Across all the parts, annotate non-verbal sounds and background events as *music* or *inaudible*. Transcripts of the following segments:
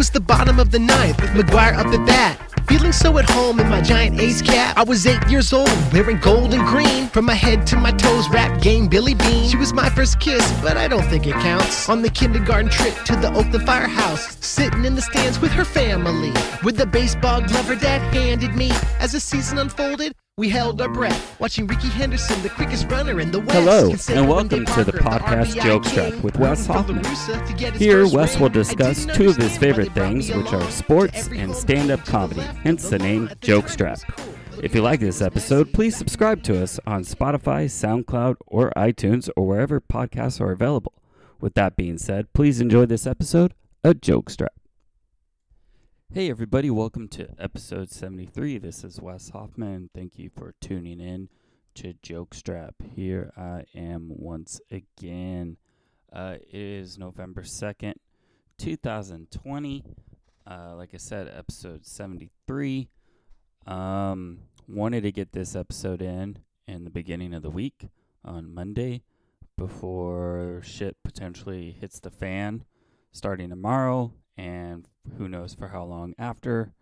was the bottom of the ninth with McGwire up at bat. Feeling so at home in my giant ace cap. I was eight years old, wearing gold and green. From my head to my toes, rap game Billy Beane. She was my first kiss, but I don't think it counts. On the kindergarten trip to the Oakland Firehouse, sitting in the stands with her family. With the baseball glove her dad handed me. As the season unfolded, we held our breath, watching Rickey Henderson, the quickest runner in the West. Hello, and welcome to the podcast RBI Jokestrap king, with Wes rooting for La Hoffman. Russa to get his Here, Wes will discuss two of his favorite things, which are sports and stand up comedy, hence the name Joke think Jokestrap. it's cool. If you like this episode, please subscribe to us on Spotify, SoundCloud, or iTunes, or wherever podcasts are available. With that being said, please enjoy this episode of Jokestrap. Hey, everybody, welcome to episode 73. This is Wes Hoffman. Thank you for tuning in to Jokestrap. Here I am once again. Uh, it is November 2nd, 2020. Uh, like I said, episode 73. Um, wanted to get this episode in in the beginning of the week on Monday before shit potentially hits the fan starting tomorrow and who knows for how long after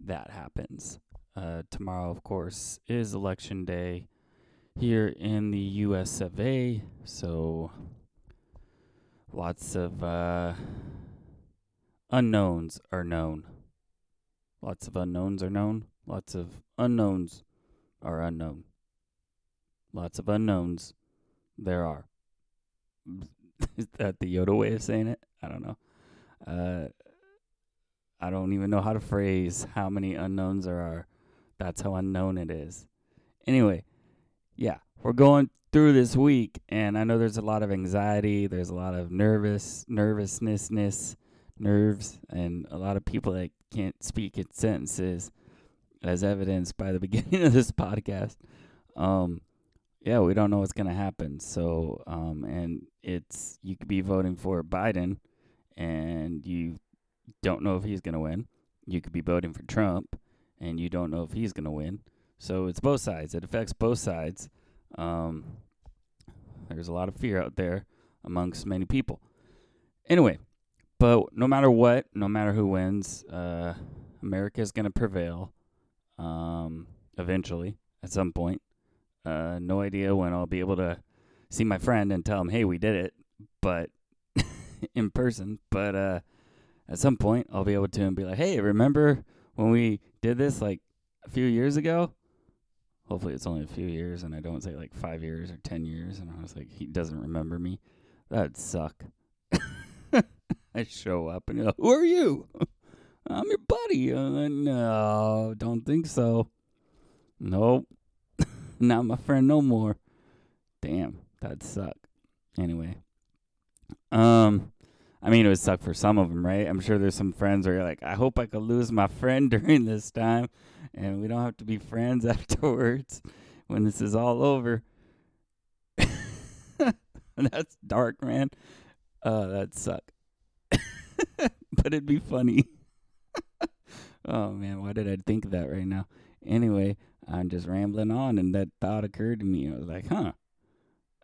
that happens. Uh, tomorrow, of course, is election day here in the US of A, so lots of uh, unknowns are known. Lots of unknowns are known. Lots of unknowns are unknown. Lots of unknowns there are. *laughs* Is that the Yoda way of saying it? I don't know. Uh, I don't even know how to phrase how many unknowns there are. That's how unknown it is. Anyway, yeah, we're going through this week, and I know there's a lot of anxiety. There's a lot of nervous, nervousness, nerves, and a lot of people that can't speak in sentences, as evidenced by the *laughs* beginning of this podcast. Um, yeah, we don't know what's gonna happen. So, um, and it's you could be voting for Biden, and you don't know if he's gonna win. You could be voting for Trump, and you don't know if he's gonna win. So it's both sides. It affects both sides. Um, there's a lot of fear out there amongst many people. Anyway, but no matter what, no matter who wins, uh, America is gonna prevail. Um, eventually, at some point. Uh, no idea when I'll be able to see my friend and tell him, "Hey, we did it," but *laughs* in person. But uh, at some point, I'll be able to and be like, "Hey, remember when we did this like a few years ago?" Hopefully, it's only a few years, and I don't say like five years or ten years. And I was like, "He doesn't remember me." That'd suck. *laughs* I show up and you're like, "Who are you?" *laughs* I'm your buddy. Uh, no, don't think so. Nope. Not my friend no more. Damn, that'd suck. Anyway. Um I mean it would suck for some of them, right? I'm sure there's some friends where you're like, I hope I could lose my friend *laughs* during this time and we don't have to be friends *laughs* afterwards when this is all over. *laughs* That's dark, man. Uh that'd suck. but it'd be funny. oh man, why did I think of that right now? Anyway, I'm just rambling on, and that thought occurred to me. I was like, huh.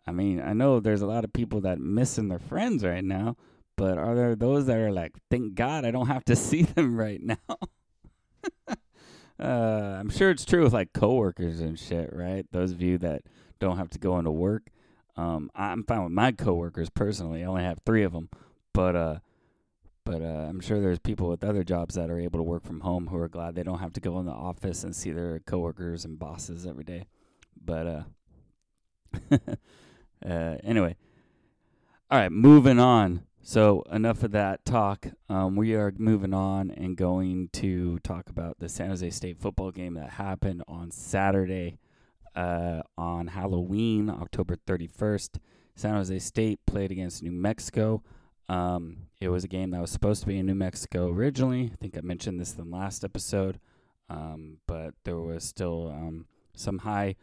I mean, I know there's a lot of people that missing their friends right now, but are there those that are like, thank God I don't have to *laughs* see them right now? *laughs* uh, I'm sure it's true with like coworkers and shit, right? Those of you that don't have to go into work. Um, I'm fine with my coworkers personally. I only have three of them, but uh, but uh, I'm sure there's people with other jobs that are able to work from home who are glad they don't have to go in the office and see their coworkers and bosses every day. But uh, *laughs* uh, anyway, all right, moving on. So enough of that talk. Um, we are moving on and going to talk about the San Jose State football game that happened on Saturday, uh, on Halloween, October 31st. San Jose State played against New Mexico. Um, it was a game that was supposed to be in New Mexico originally. I think I mentioned this in the last episode, um, but there was still um, some high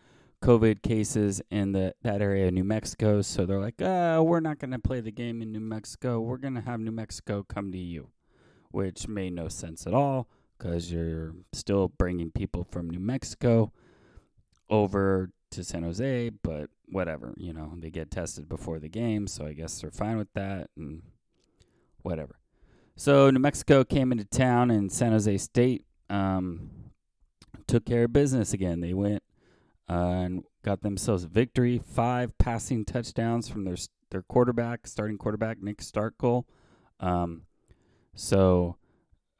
COVID cases in the that area of New Mexico. So they're like, uh, we're not going to play the game in New Mexico. We're going to have New Mexico come to you, which made no sense at all because you're still bringing people from New Mexico over to San Jose, but whatever, you know, they get tested before the game, so I guess they're fine with that and whatever. So New Mexico came into town, and San Jose State um, took care of business again. They went and got themselves a victory. Five passing touchdowns from their their quarterback, starting quarterback Nick Starkel. Um, so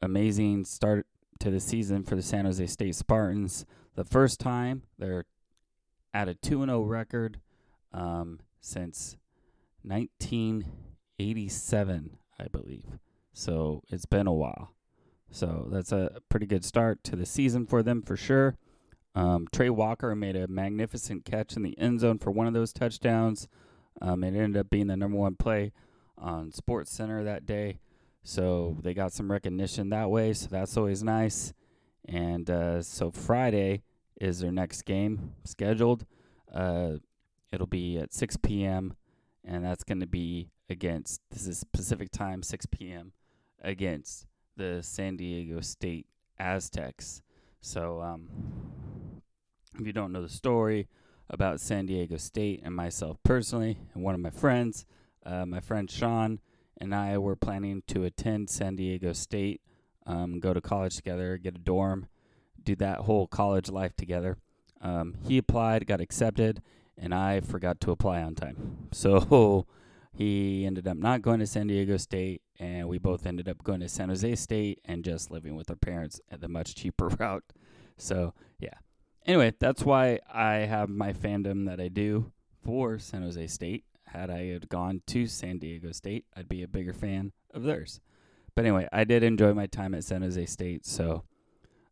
amazing start to the season for the San Jose State Spartans. The first time they're at a 2 and 0 record um, since 1987, I believe. So it's been a while. So that's a pretty good start to the season for them for sure. Um, Tre Walker made a magnificent catch in the end zone for one of those touchdowns. Um, it ended up being the number one play on Sports Center that day. So they got some recognition that way. So that's always nice. And uh, so Friday is their next game scheduled. Uh, it'll be at 6 p.m. and that's going to be against this is Pacific time, 6 p.m. against the San Diego State Aztecs. So um, if you don't know the story about San Diego State and myself personally, and one of my friends, uh, my friend Sean and I were planning to attend San Diego State, um, go to college together, get a dorm, do that whole college life together. Um, he applied, got accepted, and I forgot to apply on time. *laughs* So he ended up not going to San Diego State, and we both ended up going to San Jose State and just living with our parents at the much cheaper *laughs* route. So, yeah. Anyway, that's why I have my fandom that I do for San Jose State. Had I had gone to San Diego State, I'd be a bigger fan of theirs. But anyway, I did enjoy my time at San Jose State, so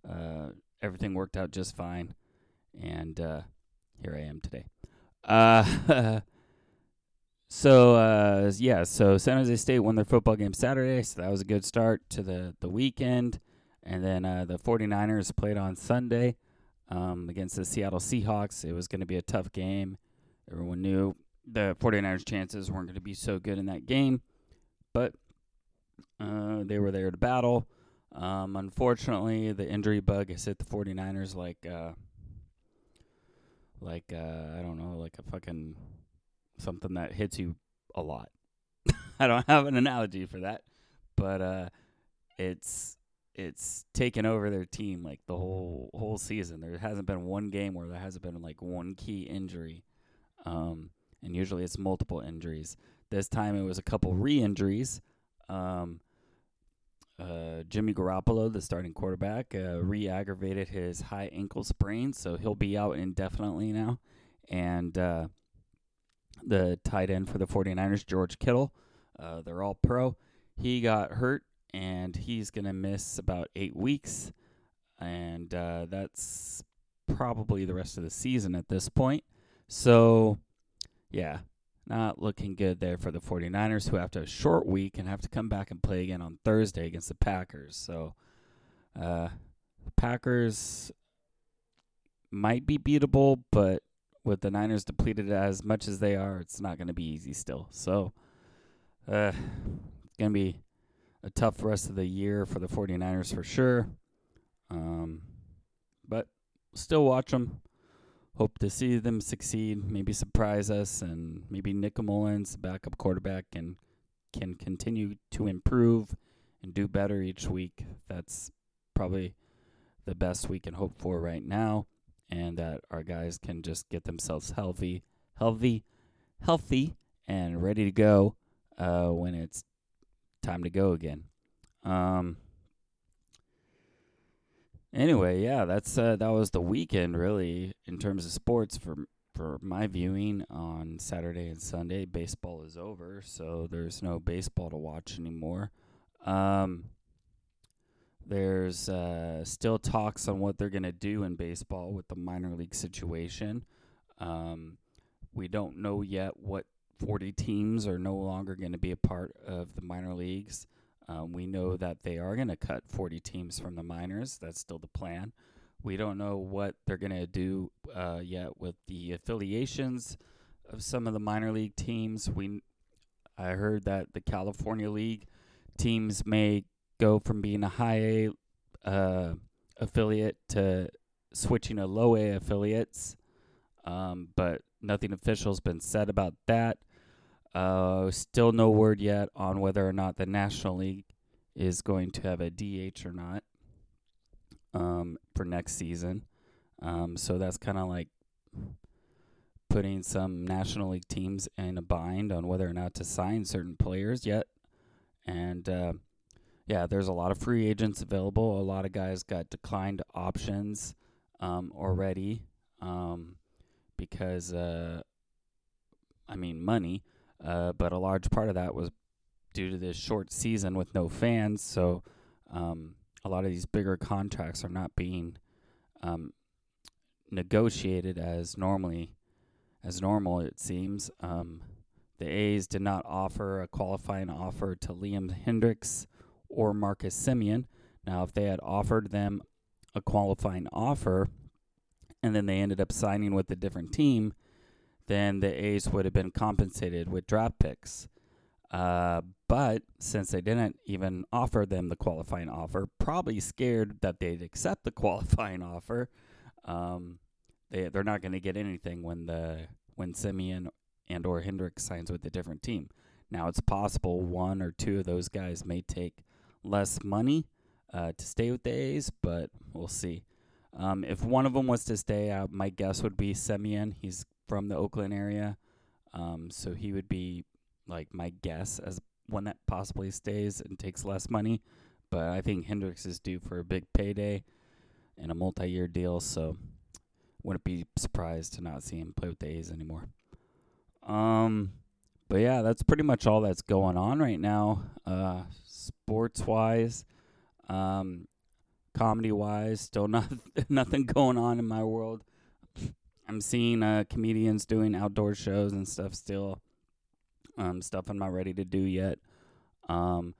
uh, everything worked out just fine. And uh, here I am today. Uh, *laughs* so uh, yeah, so San Jose State won their football game Saturday, so that was a good start to the the weekend. And then uh, the 49ers played on Sunday um, against the Seattle Seahawks. It was going to be a tough game. Everyone knew the 49ers' chances weren't going to be so good in that game, but uh, they were there to battle. Um, unfortunately, the injury bug has hit the 49ers like, uh, like uh, I don't know, like a fucking something that hits you a lot. *laughs* I don't have an analogy for that, but uh, it's it's taken over their team like the whole whole season. There hasn't been one game where there hasn't been like one key injury, um, and usually it's multiple injuries. This time it was a couple re-injuries. Um, uh, Jimmy Garoppolo, the starting quarterback, uh, re-aggravated his high ankle sprain, so he'll be out indefinitely now. And uh, the tight end for the 49ers, George Kittle, uh, they're all pro. He got hurt, and he's going to miss about eight weeks. And uh, that's probably the rest of the season at this point. So, yeah, not looking good there for the 49ers, who have after a short week and have to come back and play again on Thursday against the Packers. So, uh, Packers might be beatable, but with the Niners depleted as much as they are, it's not going to be easy still. So, uh, it's going to be a tough rest of the year for the 49ers for sure. Um, but still watch them hope to see them succeed, maybe surprise us, and maybe Nick Mullens, backup quarterback, can can continue to improve and do better each week. That's probably the best we can hope for right now, and that our guys can just get themselves healthy, healthy, healthy, and ready to go uh, when it's time to go again. Um, Anyway, yeah, that's uh, that was the weekend really in terms of sports for for my viewing on Saturday and Sunday. Baseball is over, so there's no baseball to watch anymore. Um, there's uh, still talks on what they're going to do in baseball with the minor league situation. Um, we don't know yet what 40 teams are no longer going to be a part of the minor leagues. Um, we know that they are going to cut 40 teams from the minors. That's still the plan. We don't know what they're going to do uh, yet with the affiliations of some of the minor league teams. We, I heard that the California League teams may go from being a high A uh, affiliate to switching to low A affiliates, um, but nothing official has been said about that. Uh, still no word yet on whether or not the National League is going to have a DH or not um, for next season. Um, so that's kind of like putting some National League teams in a bind on whether or not to sign certain players yet. And uh, yeah, there's a lot of free agents available. A lot of guys got declined options um, already um, because, uh, I mean, money. Uh, but a large part of that was due to this short season with no fans. So um, a lot of these bigger contracts are not being um, negotiated as normally as normal. It seems um, the A's did not offer a qualifying offer to Liam Hendriks or Marcus Semien. Now, if they had offered them a qualifying offer and then they ended up signing with a different team, then the A's would have been compensated with draft picks. Uh, but since they didn't even offer them the qualifying offer, probably scared that they'd accept the *laughs* qualifying offer, um, they they're not going to get anything when the when Semien and or Hendriks signs with a different team. Now it's possible one or two of those guys may take less money uh, to stay with the A's, but we'll see. Um, if one of them was to stay, uh, my guess would be Semien. He's from the Oakland area, um, so he would be like my guess as one that possibly stays and takes less money. But I think Hendriks is due for a big payday and a multi-year deal, so wouldn't be surprised to not see him play with the A's anymore. Um, but yeah, that's pretty much all that's going on right now, uh, sports wise. Um, comedy wise, still *laughs* not nothing going on in my world. I'm seeing uh, comedians doing outdoor shows and stuff still. Um, stuff I'm not ready to do yet. Um,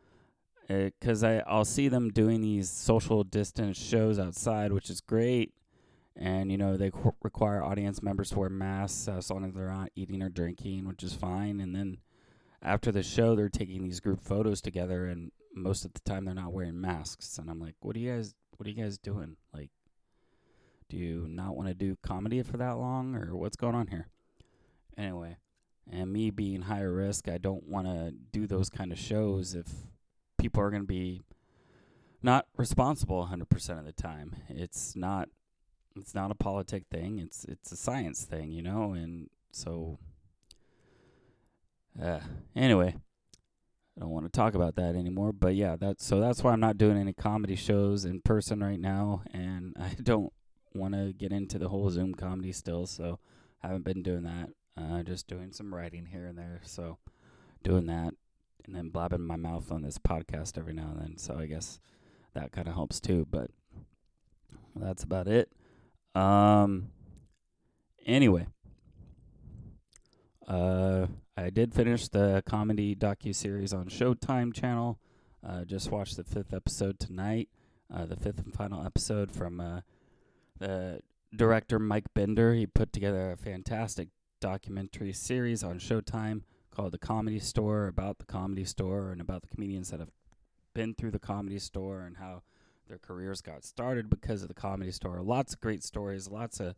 because I I'll see them doing these social distance shows outside, which is great. And you know they qu- require audience members to wear masks as long as they're not eating or drinking, which is fine. And then after the show, they're taking these group photos together, and most of the time they're not wearing masks. And I'm like, what are you guys? What are you guys doing? Like, do you not want to do comedy for that long, or what's going on here? Anyway, and me being higher risk, I don't want to do those kind of shows if people are going to be not responsible 100% of the time. It's not it's not a politic thing. It's it's a science thing, you know, and so uh anyway, I don't want to talk about that anymore, but yeah, that's so that's why I'm not doing any comedy shows in person right now and *laughs* I don't want to get into the whole Zoom comedy still, so haven't been doing that. Uh, just doing some writing here and there. So doing that and then blabbing my mouth on this podcast every now and then. So I guess that kind of helps too. But that's about it. Um. Anyway, uh, I did finish the comedy docu series on Showtime channel. Uh, just watched the fifth episode tonight. Uh, the fifth and final episode from uh, the director Mike Bender. He put together a fantastic documentary series on Showtime called The Comedy Store about the Comedy Store and about the comedians that have been through the Comedy Store and how their careers got started because of the Comedy Store. Lots of great stories, lots of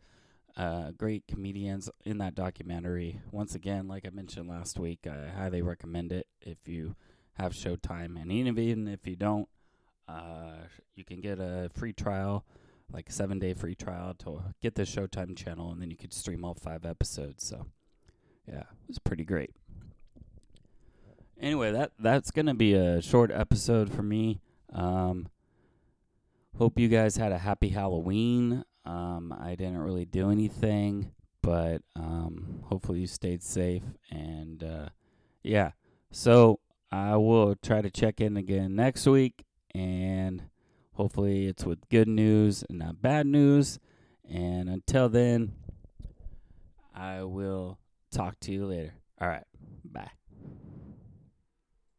uh, great comedians in that documentary. Once again, like I mentioned last week, I highly recommend it if you have Showtime. And even if you don't, uh, you can get a free trial like seven day free trial to get the Showtime channel, and then you could stream all five episodes. So, yeah, it was pretty great. Anyway, that that's gonna be a short episode for me. Um, hope you guys had a happy Halloween. Um, I didn't really do anything, but um, hopefully you stayed safe. And uh, yeah, so I will try to check in again next week and Hopefully, it's with good news and not bad news. And until then, I will talk to you later. All right.